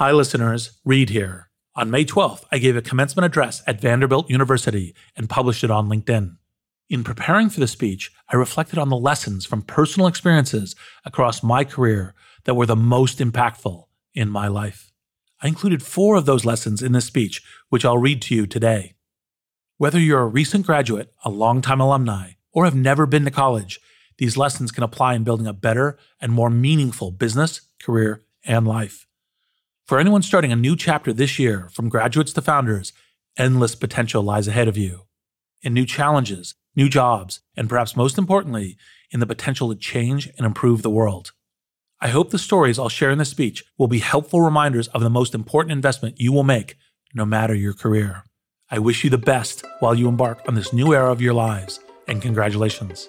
Hi, listeners. Reid here. On May 12th, I gave a commencement address at Vanderbilt University and published it on LinkedIn. In preparing for the speech, I reflected on the lessons from personal experiences across my career that were the most impactful in my life. I included four of those lessons in this speech, which I'll read to you today. Whether you're a recent graduate, a longtime alumni, or have never been to college, these lessons can apply in building a better and more meaningful business, career, and life. For anyone starting a new chapter this year, from graduates to founders, endless potential lies ahead of you. In new challenges, new jobs, and perhaps most importantly, in the potential to change and improve the world. I hope the stories I'll share in this speech will be helpful reminders of the most important investment you will make, no matter your career. I wish you the best while you embark on this new era of your lives, and congratulations.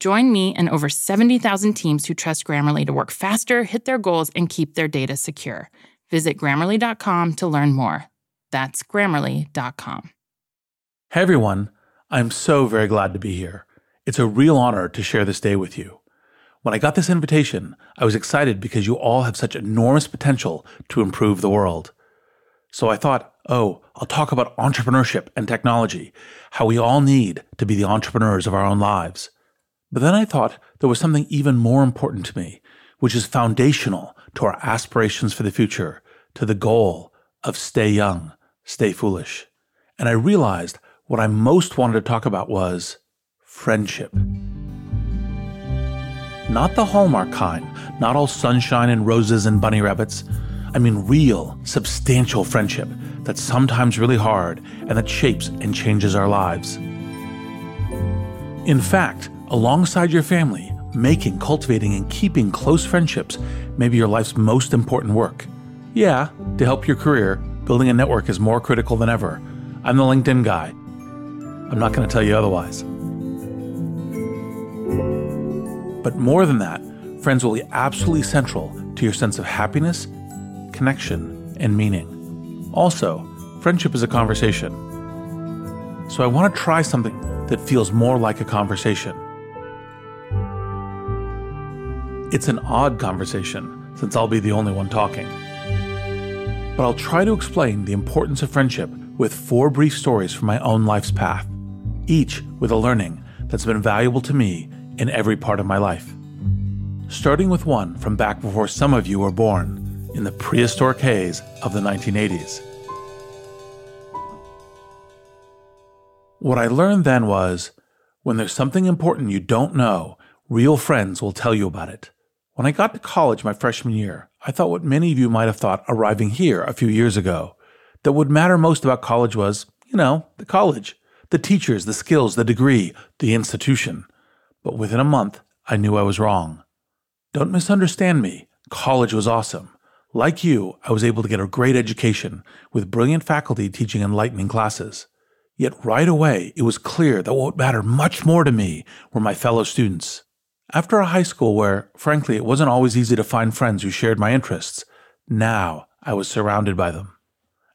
Join me and over 70,000 teams who trust Grammarly to work faster, hit their goals, and keep their data secure. Visit grammarly.com to learn more. That's grammarly.com. Hey everyone, I'm so very glad to be here. It's a real honor to share this day with you. When I got this invitation, I was excited because you all have such enormous potential to improve the world. So I thought, oh, I'll talk about entrepreneurship and technology, how we all need to be the entrepreneurs of our own lives. But then I thought there was something even more important to me, which is foundational to our aspirations for the future, to the goal of stay young, stay foolish. And I realized what I most wanted to talk about was friendship. Not the Hallmark kind, not all sunshine and roses and bunny rabbits. I mean real, substantial friendship that's sometimes really hard and that shapes and changes our lives. In fact, Alongside your family, making, cultivating, and keeping close friendships may be your life's most important work. Yeah, to help your career, building a network is more critical than ever. I'm the LinkedIn guy. I'm not going to tell you otherwise. But more than that, friends will be absolutely central to your sense of happiness, connection, and meaning. Also, friendship is a conversation. So I want to try something that feels more like a conversation. It's an odd conversation, since I'll be the only one talking. But I'll try to explain the importance of friendship with four brief stories from my own life's path, each with a learning that's been valuable to me in every part of my life. Starting with one from back before some of you were born, in the prehistoric haze of the 1980s. What I learned then was when there's something important you don't know, real friends will tell you about it. When I got to college my freshman year, I thought what many of you might have thought arriving here a few years ago that what mattered most about college was, you know, the college, the teachers, the skills, the degree, the institution. But within a month, I knew I was wrong. Don't misunderstand me. College was awesome. Like you, I was able to get a great education with brilliant faculty teaching enlightening classes. Yet right away, it was clear that what mattered much more to me were my fellow students. After a high school where, frankly, it wasn't always easy to find friends who shared my interests, now I was surrounded by them.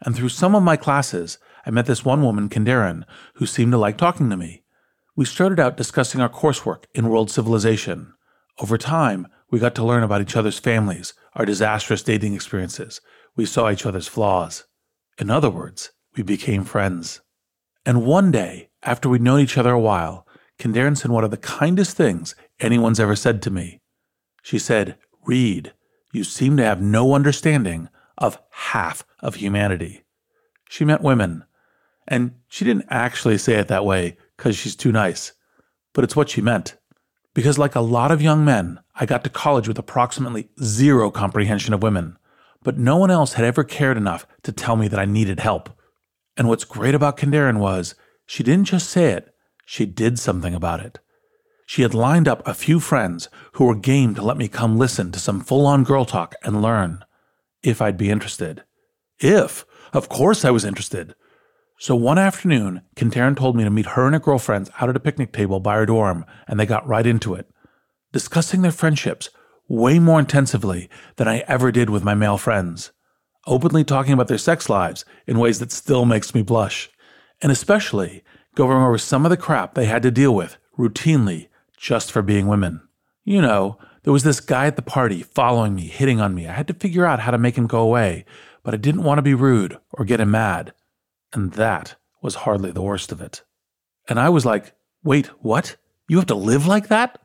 And through some of my classes, I met this one woman, Kandarin, who seemed to like talking to me. We started out discussing our coursework in world civilization. Over time, we got to learn about each other's families, our disastrous dating experiences. We saw each other's flaws. In other words, we became friends. And one day, after we'd known each other a while, Kindaren said one of the kindest things anyone's ever said to me. She said, Reid, you seem to have no understanding of half of humanity. She meant women. And she didn't actually say it that way because she's too nice, but it's what she meant. Because, like a lot of young men, I got to college with approximately zero comprehension of women, but no one else had ever cared enough to tell me that I needed help. And what's great about Kindaren was she didn't just say it, she did something about it. She had lined up a few friends who were game to let me come listen to some full on girl talk and learn, if I'd be interested. If, of course, I was interested. So one afternoon, Kindaren told me to meet her and her girlfriends out at a picnic table by her dorm, and they got right into it, discussing their friendships way more intensively than I ever did with my male friends, openly talking about their sex lives in ways that still makes me blush, and especially going over some of the crap they had to deal with routinely just for being women. You know, there was this guy at the party following me, hitting on me. I had to figure out how to make him go away, but I didn't want to be rude or get him mad. And that was hardly the worst of it. And I was like, wait, what? You have to live like that?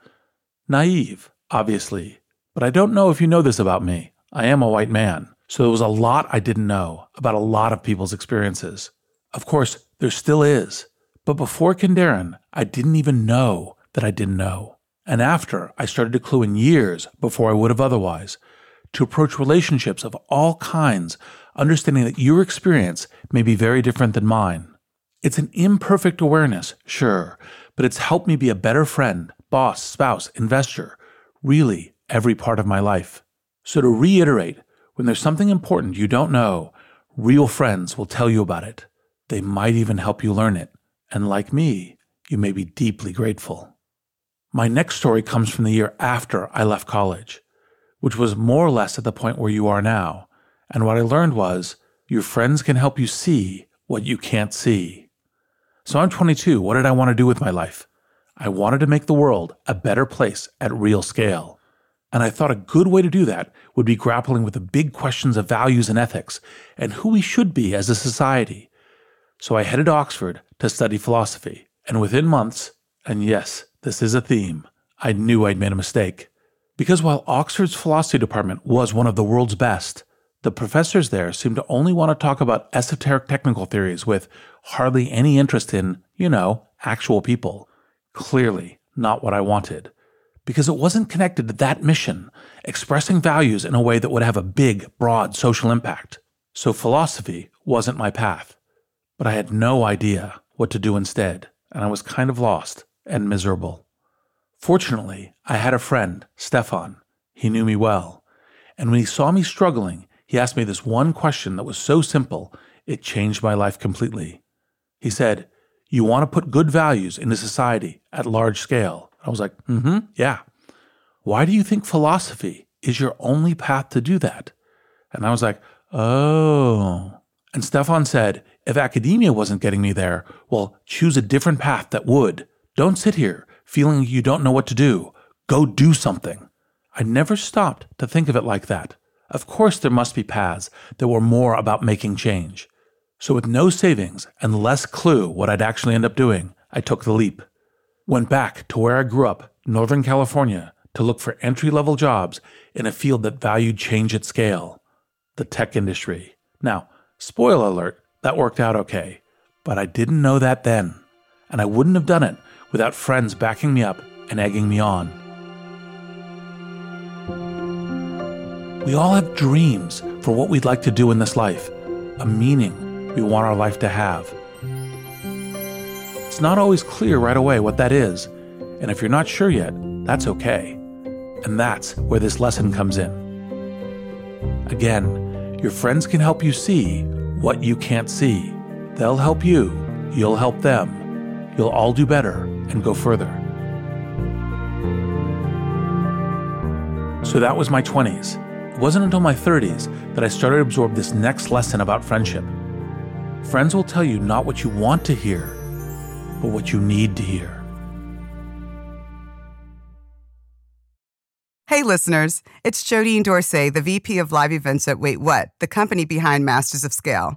Naive, obviously. But I don't know if you know this about me. I am a white man. So there was a lot I didn't know about a lot of people's experiences. Of course, there still is. But before Kindaren, I didn't even know that I didn't know. And after, I started to clue in years before I would have otherwise to approach relationships of all kinds understanding that your experience may be very different than mine. It's an imperfect awareness, sure, but it's helped me be a better friend, boss, spouse, investor, really every part of my life. So to reiterate, when there's something important you don't know, real friends will tell you about it. They might even help you learn it. And like me, you may be deeply grateful. My next story comes from the year after I left college, which was more or less at the point where you are now, and what I learned was your friends can help you see what you can't see. So I'm 22. What did I want to do with my life? I wanted to make the world a better place at real scale. And I thought a good way to do that would be grappling with the big questions of values and ethics and who we should be as a society. So I headed to Oxford to study philosophy. And within months, and yes, this is a theme, I knew I'd made a mistake. Because while Oxford's philosophy department was one of the world's best, the professors there seemed to only want to talk about esoteric technical theories with hardly any interest in, you know, actual people. Clearly not what I wanted. Because it wasn't connected to that mission, expressing values in a way that would have a big, broad social impact. So philosophy wasn't my path. But I had no idea what to do instead, and I was kind of lost and miserable. Fortunately, I had a friend, Stefan. He knew me well. And when he saw me struggling, he asked me this one question that was so simple, it changed my life completely. He said, You want to put good values into society at large scale? I was like, Mm hmm, yeah. Why do you think philosophy is your only path to do that? And I was like, Oh. And Stefan said, If academia wasn't getting me there, well, choose a different path that would. Don't sit here feeling you don't know what to do. Go do something. I never stopped to think of it like that. Of course, there must be paths that were more about making change. So, with no savings and less clue what I'd actually end up doing, I took the leap. Went back to where I grew up, Northern California, to look for entry level jobs in a field that valued change at scale the tech industry. Now, spoiler alert, that worked out okay. But I didn't know that then. And I wouldn't have done it without friends backing me up and egging me on. We all have dreams for what we'd like to do in this life, a meaning we want our life to have. It's not always clear right away what that is, and if you're not sure yet, that's okay. And that's where this lesson comes in. Again, your friends can help you see what you can't see. They'll help you, you'll help them. You'll all do better and go further. So that was my 20s. It wasn't until my 30s that I started to absorb this next lesson about friendship. Friends will tell you not what you want to hear, but what you need to hear. Hey, listeners, it's Jodine Dorsey, the VP of Live Events at Wait What, the company behind Masters of Scale.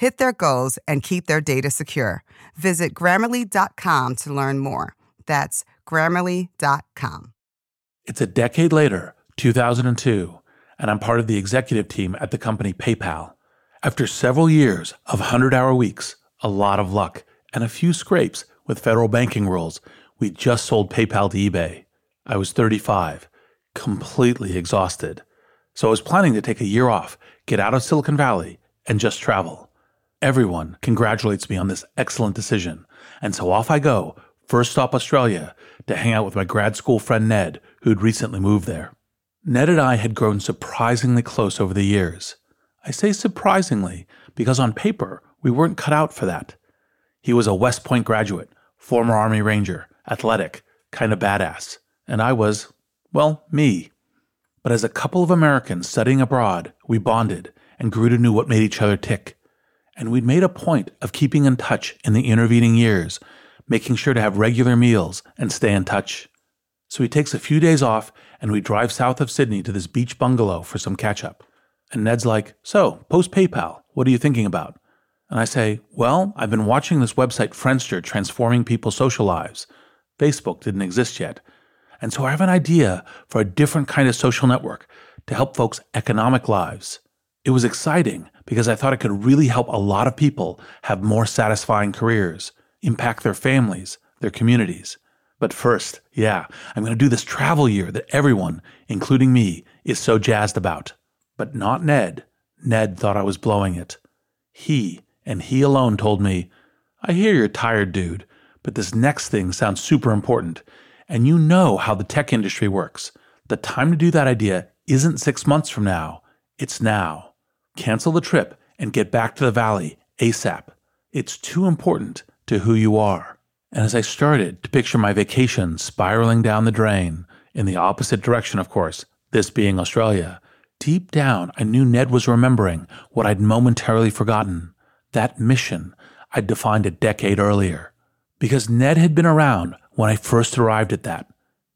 hit their goals, and keep their data secure. Visit grammarly.com to learn more. That's grammarly.com. It's a decade later, 2002, and I'm part of the executive team at the company PayPal. After several years of 100 hour weeks, a lot of luck, and a few scrapes with federal banking rules, we just sold PayPal to eBay. I was 35, completely exhausted. So I was planning to take a year off, get out of Silicon Valley, and just travel. Everyone congratulates me on this excellent decision, and so off I go, first stop Australia, to hang out with my grad school friend Ned, who'd recently moved there. Ned and I had grown surprisingly close over the years. I say surprisingly because on paper, we weren't cut out for that. He was a West Point graduate, former Army Ranger, athletic, kind of badass, and I was, well, me. But as a couple of Americans studying abroad, we bonded and grew to know what made each other tick and we'd made a point of keeping in touch in the intervening years, making sure to have regular meals and stay in touch. So he takes a few days off and we drive south of Sydney to this beach bungalow for some catch up. And Ned's like, So, post PayPal, what are you thinking about? And I say, Well, I've been watching this website, Friendster, transforming people's social lives. Facebook didn't exist yet. And so I have an idea for a different kind of social network to help folks' economic lives. It was exciting because I thought it could really help a lot of people have more satisfying careers, impact their families, their communities. But first, yeah, I'm going to do this travel year that everyone, including me, is so jazzed about. But not Ned. Ned thought I was blowing it. He, and he alone, told me, I hear you're tired, dude, but this next thing sounds super important. And you know how the tech industry works. The time to do that idea isn't six months from now, it's now cancel the trip, and get back to the valley ASAP. It's too important to who you are. And as I started to picture my vacation spiraling down the drain, in the opposite direction, of course, this being Australia, deep down I knew Ned was remembering what I'd momentarily forgotten that mission I'd defined a decade earlier. Because Ned had been around when I first arrived at that.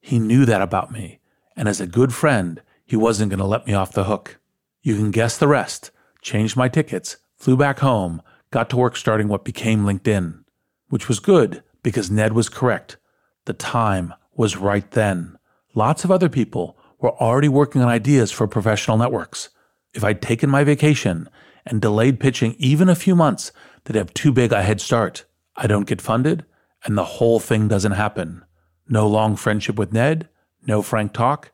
He knew that about me, and as a good friend, he wasn't going to let me off the hook. You can guess the rest. Changed my tickets, flew back home, got to work starting what became LinkedIn, which was good because Ned was correct. The time was right then. Lots of other people were already working on ideas for professional networks. If I'd taken my vacation and delayed pitching even a few months, they'd have too big a head start. I don't get funded, and the whole thing doesn't happen. No long friendship with Ned, no frank talk,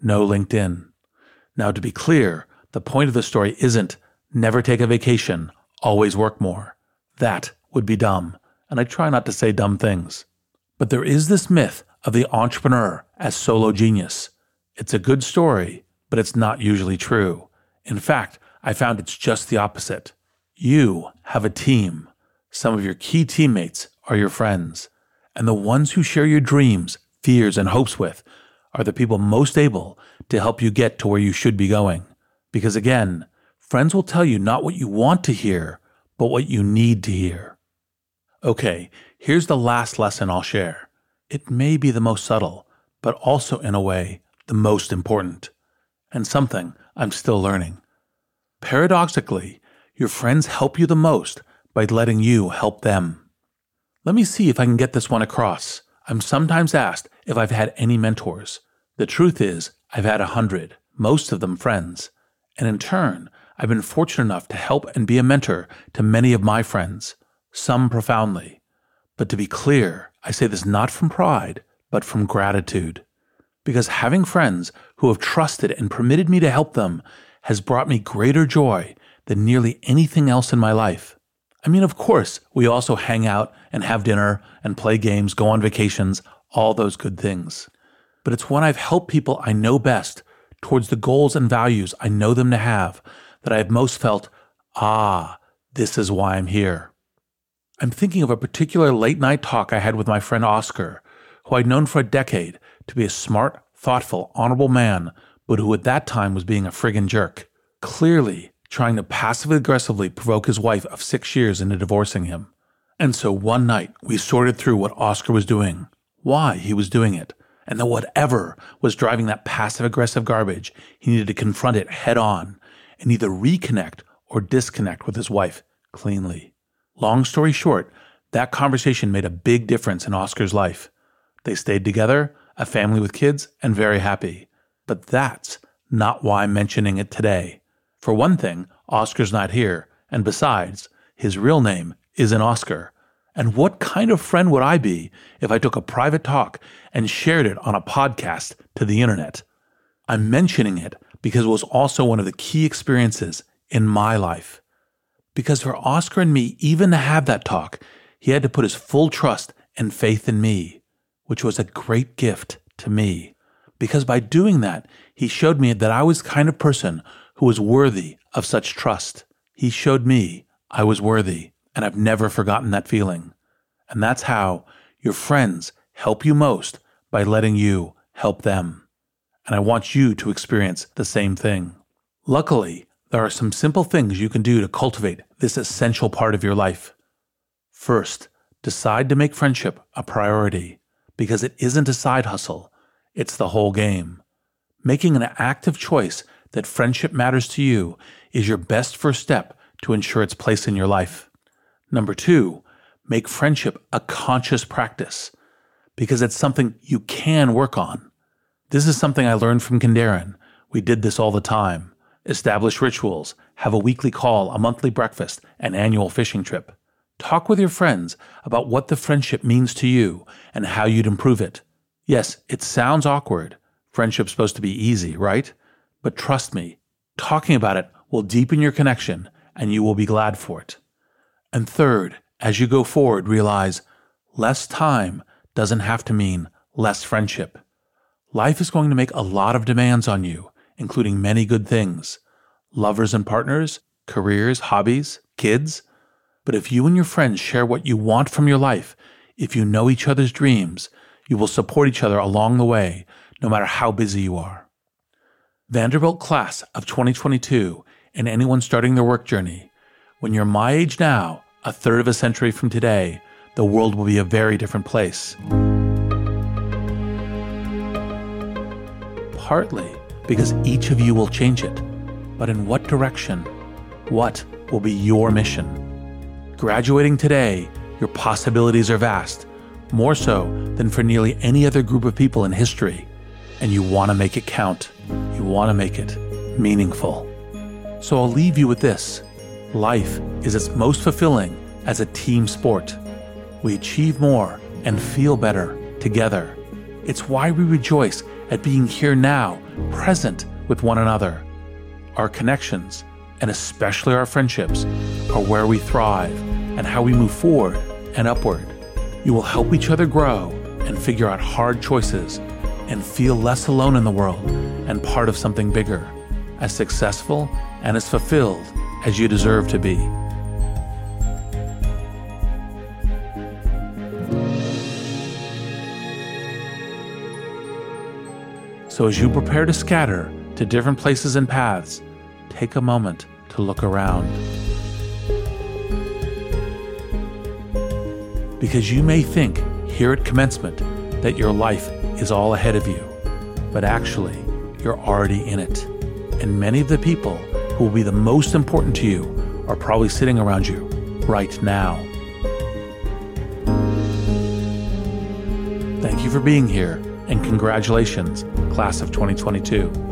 no LinkedIn. Now, to be clear, the point of the story isn't never take a vacation, always work more. That would be dumb, and I try not to say dumb things. But there is this myth of the entrepreneur as solo genius. It's a good story, but it's not usually true. In fact, I found it's just the opposite. You have a team. Some of your key teammates are your friends. And the ones who share your dreams, fears, and hopes with are the people most able to help you get to where you should be going. Because again, friends will tell you not what you want to hear, but what you need to hear. Okay, here's the last lesson I'll share. It may be the most subtle, but also in a way, the most important, and something I'm still learning. Paradoxically, your friends help you the most by letting you help them. Let me see if I can get this one across. I'm sometimes asked if I've had any mentors. The truth is, I've had a hundred, most of them friends. And in turn, I've been fortunate enough to help and be a mentor to many of my friends, some profoundly. But to be clear, I say this not from pride, but from gratitude. Because having friends who have trusted and permitted me to help them has brought me greater joy than nearly anything else in my life. I mean, of course, we also hang out and have dinner and play games, go on vacations, all those good things. But it's when I've helped people I know best towards the goals and values I know them to have that I have most felt, ah, this is why I'm here. I'm thinking of a particular late night talk I had with my friend Oscar, who I'd known for a decade to be a smart, thoughtful, honorable man, but who at that time was being a friggin' jerk. Clearly, trying to passively aggressively provoke his wife of six years into divorcing him. And so one night, we sorted through what Oscar was doing, why he was doing it, and that whatever was driving that passive aggressive garbage, he needed to confront it head on and either reconnect or disconnect with his wife cleanly. Long story short, that conversation made a big difference in Oscar's life. They stayed together, a family with kids, and very happy. But that's not why I'm mentioning it today. For one thing, Oscar's not here, and besides, his real name isn't Oscar. And what kind of friend would I be if I took a private talk and shared it on a podcast to the internet? I'm mentioning it because it was also one of the key experiences in my life. Because for Oscar and me, even to have that talk, he had to put his full trust and faith in me, which was a great gift to me. Because by doing that, he showed me that I was the kind of person who was worthy of such trust. He showed me I was worthy, and I've never forgotten that feeling. And that's how your friends help you most by letting you help them. And I want you to experience the same thing. Luckily, there are some simple things you can do to cultivate this essential part of your life. First, decide to make friendship a priority because it isn't a side hustle, it's the whole game. Making an active choice that friendship matters to you is your best first step to ensure its place in your life. Number two, make friendship a conscious practice because it's something you can work on. This is something I learned from Kindaren. We did this all the time establish rituals, have a weekly call, a monthly breakfast, an annual fishing trip. Talk with your friends about what the friendship means to you and how you'd improve it. Yes, it sounds awkward. Friendship's supposed to be easy, right? But trust me, talking about it will deepen your connection and you will be glad for it. And third, as you go forward, realize less time doesn't have to mean less friendship. Life is going to make a lot of demands on you, including many good things lovers and partners, careers, hobbies, kids. But if you and your friends share what you want from your life, if you know each other's dreams, you will support each other along the way, no matter how busy you are. Vanderbilt class of 2022 and anyone starting their work journey, when you're my age now, a third of a century from today, the world will be a very different place. Partly because each of you will change it. But in what direction? What will be your mission? Graduating today, your possibilities are vast, more so than for nearly any other group of people in history. And you want to make it count. You want to make it meaningful. So I'll leave you with this life is its most fulfilling as a team sport. We achieve more and feel better together. It's why we rejoice at being here now, present with one another. Our connections, and especially our friendships, are where we thrive and how we move forward and upward. You will help each other grow and figure out hard choices and feel less alone in the world and part of something bigger, as successful and as fulfilled as you deserve to be. So, as you prepare to scatter to different places and paths, take a moment to look around. Because you may think here at commencement that your life is all ahead of you, but actually, you're already in it. And many of the people who will be the most important to you are probably sitting around you right now. Thank you for being here, and congratulations class of 2022.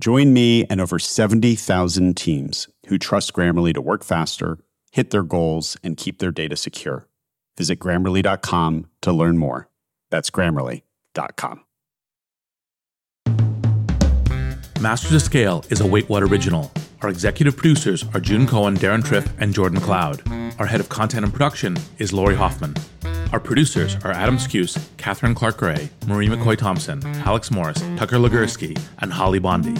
Join me and over 70,000 teams who trust Grammarly to work faster, hit their goals, and keep their data secure. Visit grammarly.com to learn more. That's grammarly.com. Masters of Scale is a Wait What original. Our executive producers are June Cohen, Deron Triff, and Jordan Cloud. Our head of content and production is Lori Hoffman. Our producers are Adam Skuse, Catherine Clark Gray, Marie McCoy Thompson, Alex Morris, Tucker Legursky, and Holly Bondi.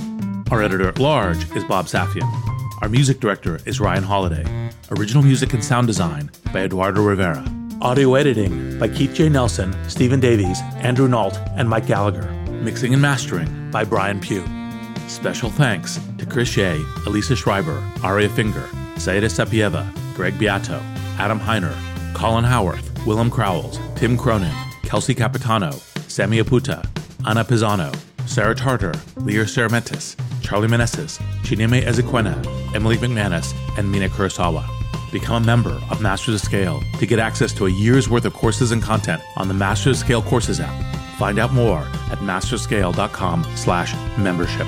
Our editor at large is Bob Safian. Our music director is Ryan Holladay. Original music and sound design by Eduardo Rivera. Audio editing by Keith J. Nelson, Stephen Davies, Andrew Nault, and Mike Gallagher. Mixing and mastering by Brian Pugh. Special thanks to Chris Shea, Elisa Schreiber, Aria Finger, Saida Sapieva, Greg Beato, Adam Heiner, Colin Howarth, Willem Crowells, Tim Cronin, Kelsey Capitano, Sammy Aputa, Anna Pisano, Sarah Tartar, Lear Ceramentis, Charlie Meneses, Chineme Ezequena, Emily McManus, and Mina Kurosawa. Become a member of Masters of Scale to get access to a year's worth of courses and content on the Masters of Scale Courses app. Find out more at masterscale.com slash membership.